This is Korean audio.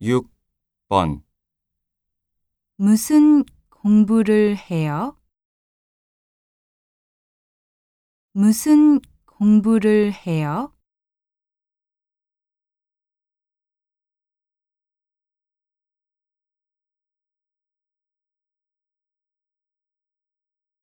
6번 무슨 공부를 해요? 무슨 공부를 해요?